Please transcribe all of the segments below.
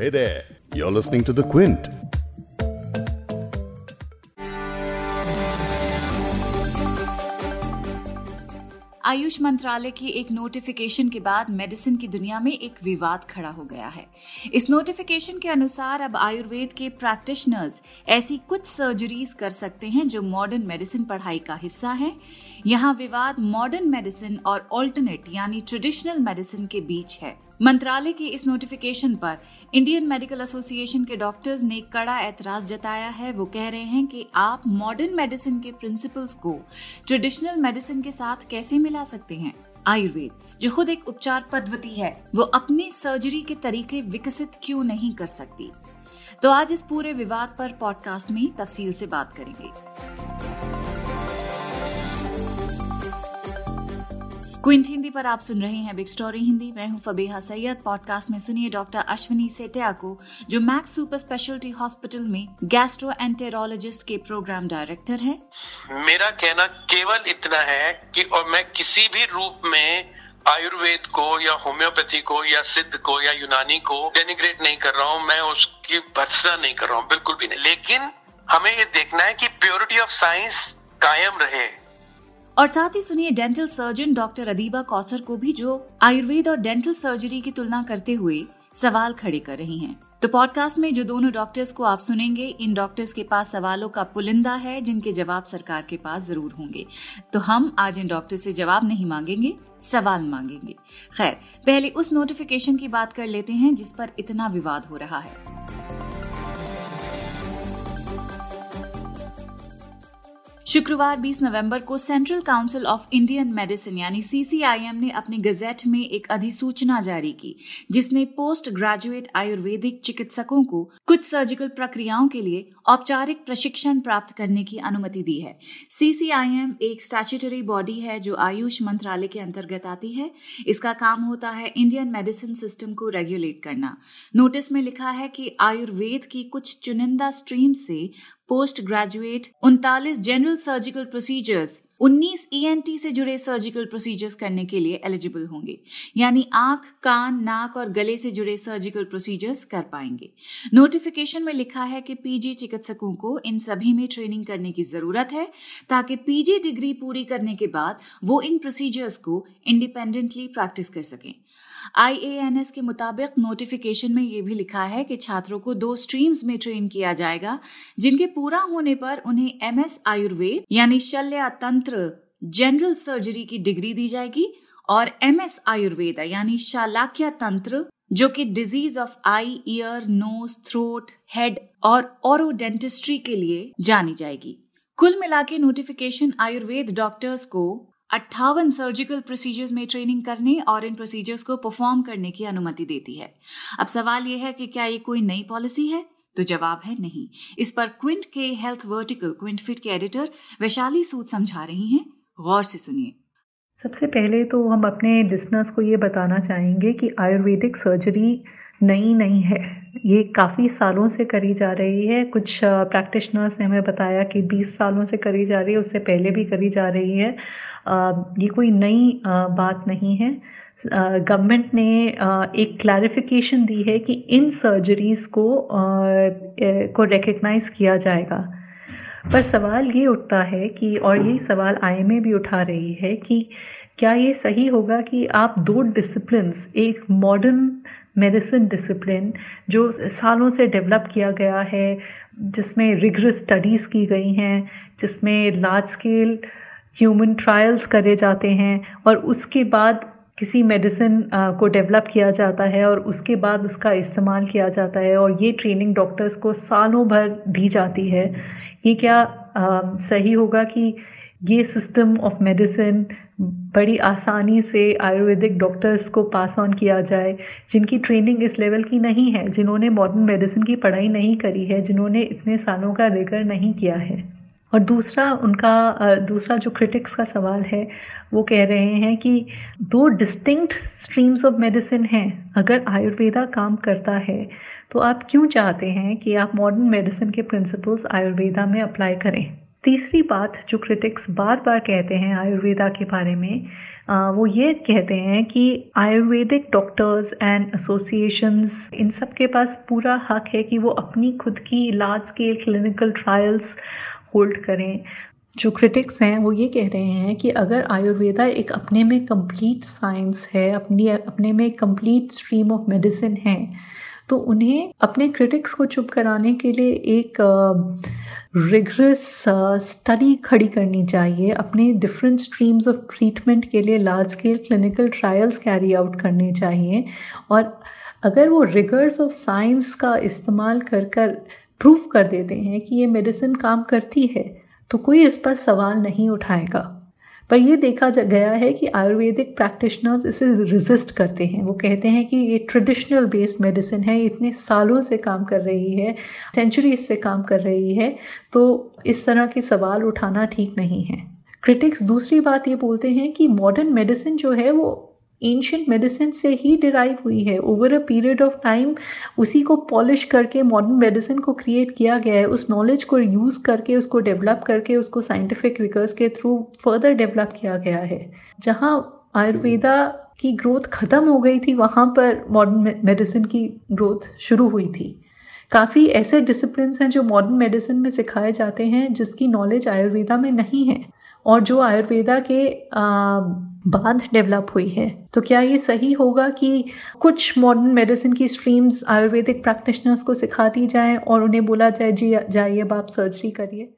Hey there, you're listening to The Quint. Ayush मंत्रालय की एक नोटिफिकेशन के बाद मेडिसिन की दुनिया में एक विवाद खड़ा हो गया है। इस नोटिफिकेशन के अनुसार अब आयुर्वेद के प्रैक्टिशनर्स ऐसी कुछ सर्जरीज कर सकते हैं जो मॉडर्न मेडिसिन पढ़ाई का हिस्सा है। यहाँ विवाद मॉडर्न मेडिसिन और ऑल्टरनेट यानी ट्रेडिशनल मेडिसिन के बीच है। मंत्रालय के इस नोटिफिकेशन पर इंडियन मेडिकल एसोसिएशन के डॉक्टर्स ने कड़ा ऐतराज जताया है। वो कह रहे हैं कि आप मॉडर्न मेडिसिन के प्रिंसिपल्स को ट्रेडिशनल मेडिसिन के साथ कैसे मिला सकते हैं? आयुर्वेद, जो खुद एक उपचार पद्धति है, वो अपनी सर्जरी के तरीके विकसित क्यों नहीं कर सकती? तो आज इस पूरे विवाद पर पॉडकास्ट में तफसील से बात करेंगे। क्विंट हिंदी पर आप सुन रहे हैं बिग स्टोरी हिंदी। मैं हूँ फबीहा सैयद। पॉडकास्ट में सुनिए डॉक्टर अश्विनी सेटिया को, जो मैक्स सुपर स्पेशलिटी हॉस्पिटल में गैस्ट्रो एंटेरोलॉजिस्ट के प्रोग्राम डायरेक्टर हैं। मेरा कहना केवल इतना है कि और मैं किसी भी रूप में आयुर्वेद को या होम्योपैथी को या सिद्ध को या यूनानी को डेनिग्रेट नहीं कर रहा हूँ, मैं उसकी भर्सना नहीं कर रहा हूँ, बिल्कुल भी नहीं। लेकिन हमें ये देखना है कि प्योरिटी ऑफ़ साइंस कायम रहे। और साथ ही सुनिए dental surgeon doctor Adiba Kausar को भी, जो आयुर्वेद और डेंटल सर्जरी की तुलना करते हुए सवाल खड़े कर रही हैं। तो पॉडकास्ट में जो दोनों डॉक्टर्स को आप सुनेंगे, इन डॉक्टर्स के पास सवालों का पुलिंदा है, जिनके जवाब सरकार के पास ज़रूर होंगे। तो हम आज इन डॉक्टर से जवाब नहीं मांगेंगे, सवाल मांगेंगे। खैर, पहले उस नोटिफिकेशन की बात कर लेते हैं, जिस पर इतना विवाद हो रहा है। शुक्रवार 20 नवंबर को central council of Indian medicine यानी सीसीआईएम ने अपने गजेट में एक अधिसूचना जारी की, जिसने पोस्ट ग्रेजुएट आयुर्वेदिक चिकित्सकों को कुछ सर्जिकल प्रक्रियाओं के लिए औपचारिक प्रशिक्षण प्राप्त करने की अनुमति दी है। सीसीआईएम एक स्टैच्यूटरी बॉडी है जो आयुष मंत्रालय के अंतर्गत आती है। इसका काम होता है इंडियन मेडिसिन सिस्टम को रेगुलेट करना। नोटिस में लिखा है कि आयुर्वेद की कुछ चुनिंदा स्ट्रीम से पोस्ट ग्रेजुएट उनतालीस general surgical procedures 19 ENT e से जुड़े सर्जिकल प्रोसीजर्स करने के लिए एलिजिबल होंगे। यानी आँख, कान, नाक और गले से जुड़े सर्जिकल प्रोसीजर्स कर पाएँगे। नोटिफिकेशन में लिखा है कि पीजी चिकित्सकों को इन सभी में ट्रेनिंग करने की ज़रूरत है, ताकि पीजी डिग्री पूरी करने के बाद वो इन प्रोसीजर्स को इंडिपेंडेंटली प्रैक्टिस कर सकें। आईएएनएस के मुताबिक नोटिफिकेशन में ये भी लिखा है कि छात्रों को दो स्ट्रीम्स में ट्रेन किया जाएगा, जिनके पूरा होने पर उन्हें एमएस आयुर्वेद यानी शल्य तंत्र जनरल सर्जरी की डिग्री दी जाएगी और एमएस आयुर्वेद यानी शालाक्य तंत्र, जो कि disease of eye ear nose throat head और ओरोडेंटिस्ट्री के लिए जानी जाएगी। कुल मिला के नोटिफिकेशन आयुर्वेद डॉक्टर्स को अट्ठावन सर्जिकल प्रोसीजर्स में ट्रेनिंग करने और इन प्रोसीजर्स को परफॉर्म करने की अनुमति देती है। अब सवाल यह है कि क्या ये कोई नई पॉलिसी है? तो जवाब है नहीं। इस पर क्विंट के हेल्थ वर्टिकल क्विंट फिट के एडिटर वैशाली सूद समझा रही हैं। गौर से सुनिए। सबसे पहले तो हम अपने लिसनर्स को ये बताना चाहेंगे कि आयुर्वेदिक सर्जरी नई नहीं है। ये काफ़ी सालों से करी जा रही है। कुछ प्रैक्टिशनर्स ने हमें बताया कि 20 सालों से करी जा रही है, उससे पहले भी करी जा रही है। ये कोई नई बात नहीं है। गवर्नमेंट ने एक क्लैरिफिकेशन दी है कि इन सर्जरीज़ को को रिकग्नाइज किया जाएगा। पर सवाल ये उठता है कि, और ये सवाल आई एम भी उठा रही है कि क्या ये सही होगा कि आप दो डिसिप्लिन्स एक मॉडर्न मेडिसिन डिसिप्लिन जो सालों से डेवलप किया गया है, जिसमें रिगरस स्टडीज़ की गई हैं, जिसमें लार्ज स्केल ह्यूमन ट्रायल्स करे जाते हैं, और उसके बाद किसी मेडिसिन को डेवलप किया जाता है और उसके बाद उसका इस्तेमाल किया जाता है और ये ट्रेनिंग डॉक्टर्स को सालों भर दी जाती है। ये क्या आ, सही होगा कि ये सिस्टम ऑफ़ मेडिसिन बड़ी आसानी से आयुर्वेदिक डॉक्टर्स को पास ऑन किया जाए जिनकी ट्रेनिंग इस लेवल की नहीं है जिन्होंने मॉडर्न मेडिसिन की पढ़ाई नहीं करी है जिन्होंने इतने सालों का रिगर नहीं किया है? और दूसरा उनका दूसरा जो क्रिटिक्स का सवाल है, वो कह रहे हैं कि दो डिस्टिंक्ट स्ट्रीम्स ऑफ़ मेडिसिन हैं। अगर आयुर्वेदा काम करता है तो आप क्यों चाहते हैं कि आप मॉडर्न मेडिसिन के प्रिंसिपल्स आयुर्वेदा में अप्लाई करें? तीसरी बात जो क्रिटिक्स बार बार कहते हैं आयुर्वेदा के बारे में वो ये कहते हैं कि आयुर्वेदिक डॉक्टर्स एंड एसोसिएशंस इन सब के पास पूरा हक है कि वो अपनी खुद की large scale clinical trials hold करें। जो क्रिटिक्स हैं, वो ये कह रहे हैं कि अगर आयुर्वेदा एक अपने में कंप्लीट साइंस है, अपनी, अपने में कंप्लीट स्ट्रीम ऑफ़ मेडिसिन है तो उन्हें अपने क्रिटिक्स को चुप कराने के लिए एक रिगरस स्टडी खड़ी करनी चाहिए। अपने डिफरेंट स्ट्रीम्स ऑफ़ ट्रीटमेंट के लिए large scale clinical trials carry out करने चाहिए। और अगर वो रिगर्स ऑफ़ साइंस का इस्तेमाल कर कर प्रूव कर देते हैं कि ये मेडिसिन काम करती है तो कोई इस पर सवाल नहीं उठाएगा। पर यह देखा गया है कि आयुर्वेदिक प्रैक्टिशनर्स इसे रिजिस्ट करते हैं। वो कहते हैं कि ये ट्रेडिशनल बेस्ड मेडिसिन है इतने सालों से काम कर रही है सेंचुरी से काम कर रही है तो इस तरह के सवाल उठाना ठीक नहीं है। क्रिटिक्स दूसरी बात ये बोलते हैं कि मॉडर्न मेडिसिन जो है वो एंशंट मेडिसिन से ही डिराइव हुई है। Over a period of time उसी को पॉलिश करके मॉडर्न मेडिसिन को क्रिएट किया गया है। उस नॉलेज को यूज़ करके, उसको डेवलप करके, उसको साइंटिफिक रिकर्स के थ्रू फर्दर डेवलप किया गया है। जहाँ आयुर्वेदा की ग्रोथ ख़त्म हो गई थी, वहाँ पर मॉडर्न मेडिसिन की ग्रोथ शुरू हुई थी। काफ़ी ऐसे डिसिप्लिन हैं जो मॉडर्न मेडिसिन में सिखाए जाते हैं, जिसकी नॉलेज आयुर्वेदा में नहीं है। और जो आयुर्वेदा के बाद डेवलप हुई है। तो क्या ये सही होगा कि कुछ मॉडर्न मेडिसिन की स्ट्रीम्स आयुर्वेदिक प्रैक्टिशनर्स को सिखाती जाएँ और उन्हें बोला जाए, जी, जाइए आप सर्जरी करिए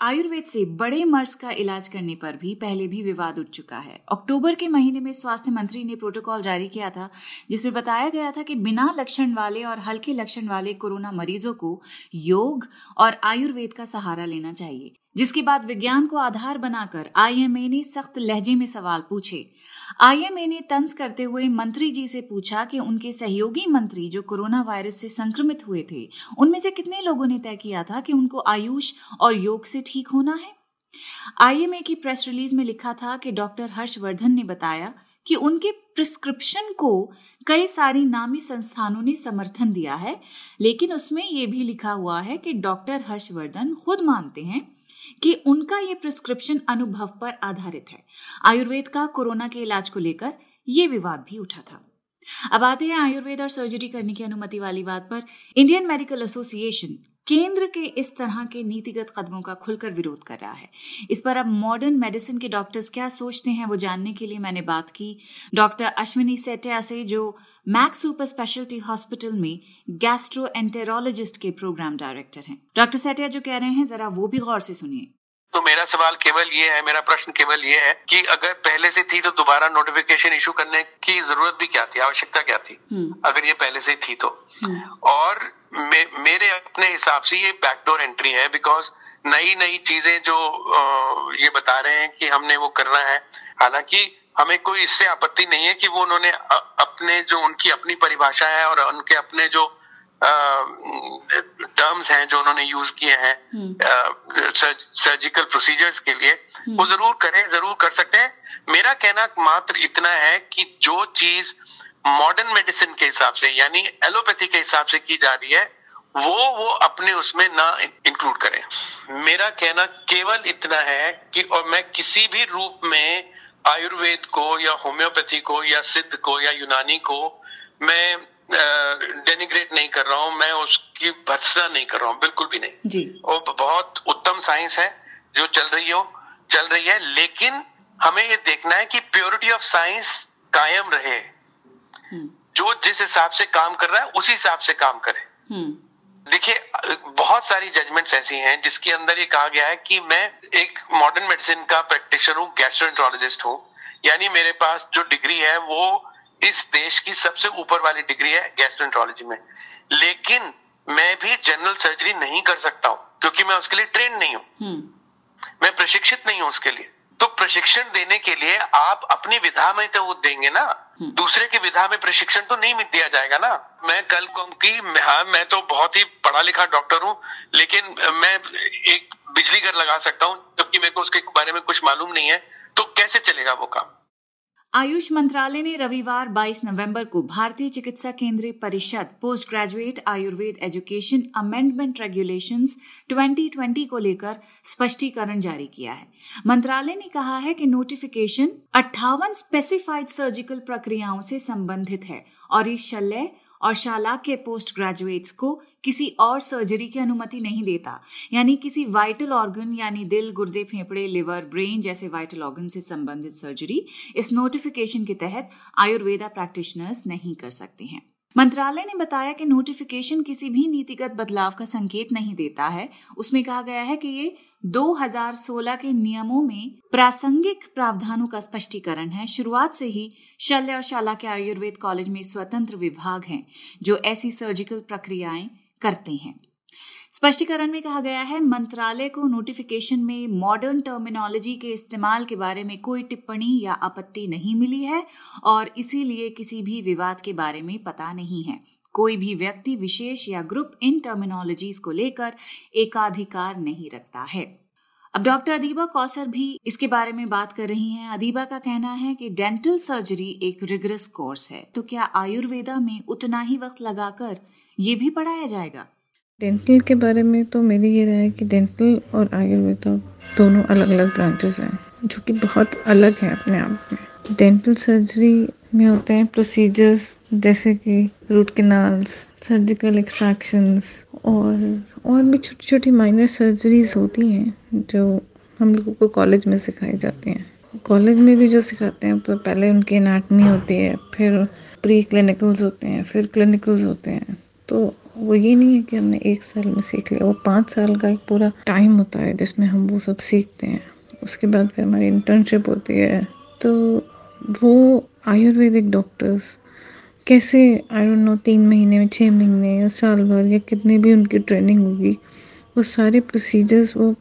आयुर्वेद से बड़े मर्ज का इलाज करने पर भी पहले भी विवाद उठ चुका है। अक्टूबर के महीने में स्वास्थ्य मंत्री ने प्रोटोकॉल जारी किया था, जिसमें बताया गया था कि बिना लक्षण वाले और हल्के लक्षण वाले कोरोना मरीजों को योग और आयुर्वेद का सहारा लेना चाहिए। जिसके बाद विज्ञान को आधार बनाकर आईएमए ने सख्त लहजे में सवाल पूछे। आईएमए ने तंज करते हुए मंत्री जी से पूछा कि उनके सहयोगी मंत्री जो कोरोना वायरस से संक्रमित हुए थे, उनमें से कितने लोगों ने तय किया था कि उनको आयुष और योग से ठीक होना है? आईएमए की प्रेस रिलीज़ में लिखा था कि डॉक्टर हर्षवर्धन ने बताया कि उनके प्रिस्क्रिप्शन को कई सारी नामी संस्थानों ने समर्थन दिया है, लेकिन उसमें यह भी लिखा हुआ है कि डॉक्टर हर्षवर्धन खुद मानते हैं कि उनका ये प्रिस्क्रिप्शन अनुभव पर आधारित है। आयुर्वेद का कोरोना के इलाज को लेकर ये विवाद भी उठा था। अब आते हैं आयुर्वेद और सर्जरी करने की अनुमति वाली बात पर। इंडियन मेडिकल एसोसिएशन केंद्र के इस तरह के नीतिगत कदमों का खुलकर विरोध कर रहा है। इस पर अब मॉडर्न मेडिसिन के डॉक्टर्स क्या सोचते हैं वो जानने के लिए मैंने बात की। डॉक्टर अश्विनी सेटिया से, जो मैक्स सुपर स्पेशलिटी हॉस्पिटल में गैस्ट्रो एंटेरोलॉजिस्ट के प्रोग्राम डायरेक्टर हैं। डॉक्टर सेटिया जो कह रहे हैं, जरा वो भी गौर से सुनिए। तो मेरा सवाल केवल ये है मेरा प्रश्न केवल ये है कि अगर पहले से थी तो दोबारा नोटिफिकेशन इशू करने की ज़रूरत भी क्या थी आवश्यकता क्या थी हम्म। अगर ये पहले से थी तो हम्म। और मे, मेरे अपने हिसाब से ये बैकडोर एंट्री है बिकॉज़ नई नई चीज़ें जो ये बता रहे हैं कि हमने वो करना है हालाँकि हमें कोई इससे आपत्ति नहीं है कि वो उन्होंने अपने जो उनकी अपनी परिभाषा है और उनके अपने जो टर्म्स हैं जो उन्होंने यूज़ किए हैं सर्जिकल हम्म। प्रोसीजर्स के लिए हम्म। वो ज़रूर करें ज़रूर कर सकते हैं मेरा कहना मात्र इतना है कि जो चीज़ मॉडर्न मेडिसिन के हिसाब से यानी एलोपैथी के हिसाब से की जा रही है वो वो अपने उसमें ना इंक्लूड करें मेरा कहना केवल इतना है कि और मैं किसी भी रूप में आयुर्वेद को या होम्योपैथी को या सिद्ध को या यूनानी को मैं डेनिग्रेट नहीं कर रहा हूँ मैं उसकी भर्सना नहीं कर रहा हूँ बिल्कुल भी नहीं। जी। वो बहुत उत्तम साइंस है जो चल रही हो चल रही है लेकिन हमें ये देखना है कि प्योरिटी ऑफ़ साइंस कायम रहे। हम्म। जो जिस हिसाब से काम कर रहा है उसी हिसाब से काम करे। हम्म। देखिए बहुत सारी जजमेंट्स ऐसी हैं जिसके अंदर ये कहा गया है कि मैं एक मॉडर्न मेडिसिन का प्रैक्टिशनर हूँ गैस्ट्रोएंट्रोलॉजिस्ट हूँ। यानी मेरे पास जो डिग्री है वो इस देश की सबसे ऊपर वाली डिग्री है गैस्ट्रोएंट्रोलॉजी में। लेकिन मैं भी जनरल सर्जरी नहीं कर सकता हूँ क्योंकि मैं उसके लिए ट्रेन नहीं हूँ। हम्म। मैं प्रशिक्षित नहीं हूँ उसके लिए। तो प्रशिक्षण देने के लिए आप अपनी विधा में तो वो देंगे ना। हम्म। दूसरे की विधा में प्रशिक्षण तो नहीं दिया जाएगा ना। मैं कल कहूँ की हाँ मैं तो बहुत ही पढ़ा लिखा डॉक्टर हूँ लेकिन मैं एक बिजली घर लगा सकता हूँ जबकि मेरे को उसके बारे में कुछ मालूम नहीं है। तो कैसे चलेगा वो काम? आयुष मंत्रालय ने रविवार 22 नवंबर को भारतीय चिकित्सा केंद्रीय परिषद post graduate Ayurveda education amendment regulations 2020 को लेकर स्पष्टीकरण जारी किया है। मंत्रालय ने कहा है कि नोटिफिकेशन अट्ठावन स्पेसिफाइड सर्जिकल प्रक्रियाओं से संबंधित है और इस शल्य और शाला के पोस्ट ग्रेजुएट्स को किसी और सर्जरी की अनुमति नहीं देता। यानी किसी वाइटल ऑर्गन यानी दिल, गुर्दे, फेफड़े लिवर ब्रेन जैसे वाइटल ऑर्गन से संबंधित सर्जरी इस नोटिफिकेशन के तहत आयुर्वेदा प्रैक्टिशनर्स नहीं कर सकते हैं। मंत्रालय ने बताया कि नोटिफिकेशन किसी भी नीतिगत बदलाव का संकेत नहीं देता है। उसमें कहा गया है कि ये 2016 के नियमों में प्रासंगिक प्रावधानों का स्पष्टीकरण है। शुरुआत से ही शल्य और शाला के आयुर्वेद कॉलेज में स्वतंत्र विभाग हैं, जो ऐसी सर्जिकल प्रक्रियाएँ करते हैं। स्पष्टीकरण में कहा गया है, मंत्रालय को नोटिफिकेशन में मॉडर्न टर्मिनोलॉजी के इस्तेमाल के बारे में कोई टिप्पणी या आपत्ति नहीं मिली है और इसीलिए किसी भी विवाद के बारे में पता नहीं है। कोई भी व्यक्ति विशेष या ग्रुप इन टर्मिनोलॉजीज को लेकर एकाधिकार नहीं रखता है। अब डॉक्टर अदीबा कौसर भी इसके बारे में बात कर रही हैं। अदीबा का कहना है कि डेंटल सर्जरी एक रिगरस कोर्स है। तो क्या आयुर्वेदा में उतना ही वक्त लगाकर ये भी पढ़ाया जाएगा? डेंटल के बारे में तो मेरी ये राय है कि डेंटल और आयुर्वेदा दोनों अलग अलग ब्रांचेस हैं, जो कि बहुत अलग हैं अपने आप में। डेंटल सर्जरी में होते हैं प्रोसीजर्स जैसे कि रूट कैनाल्स सर्जिकल एक्सट्रैक्शंस और और भी छोटी छोटी माइनर सर्जरीज होती हैं, जो हम लोगों को कॉलेज में सिखाई जाती हैं। कॉलेज में भी जो सिखाते हैं तो पहले उनकी एनाटमी होती है, फिर प्री क्लिनिकल्स होते हैं, फिर क्लिनिकल्स होते हैं। तो वो ये नहीं है कि हमने एक साल में सीख लिया, वो पाँच साल का एक पूरा टाइम होता है जिसमें हम वो सब सीखते हैं। उसके बाद फिर हमारी इंटर्नशिप होती है। तो वो आयुर्वेदिक डॉक्टर्स कैसे आई डोंट नो तीन महीने में छः महीने या साल भर या कितनी भी उनकी ट्रेनिंग होगी, वो सारे प्रोसीजर्स वो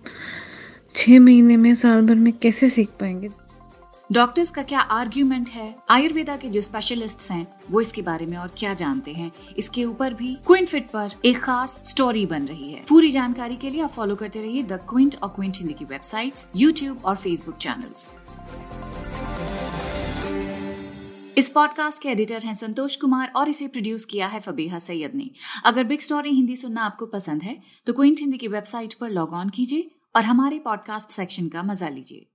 छः महीने में, साल भर में कैसे सीख पाएँगे? डॉक्टर्स का क्या आर्ग्यूमेंट है? आयुर्वेदा के जो स्पेशलिस्ट हैं, वो इसके बारे में और क्या जानते हैं? इसके ऊपर भी क्विंट फिट पर एक खास स्टोरी बन रही है। पूरी जानकारी के लिए आप फॉलो करते रहिए द क्विंट और क्विंट हिंदी की वेबसाइट्स यूट्यूब और फेसबुक चैनल्स इस पॉडकास्ट के एडिटर हैं संतोष कुमार और इसे प्रोड्यूस किया है फबीहा सैयद ने। अगर बिग स्टोरी हिंदी सुनना आपको पसंद है तो क्विंट हिंदी की वेबसाइट पर लॉग ऑन कीजिए और हमारे पॉडकास्ट सेक्शन का मज़ा लीजिए।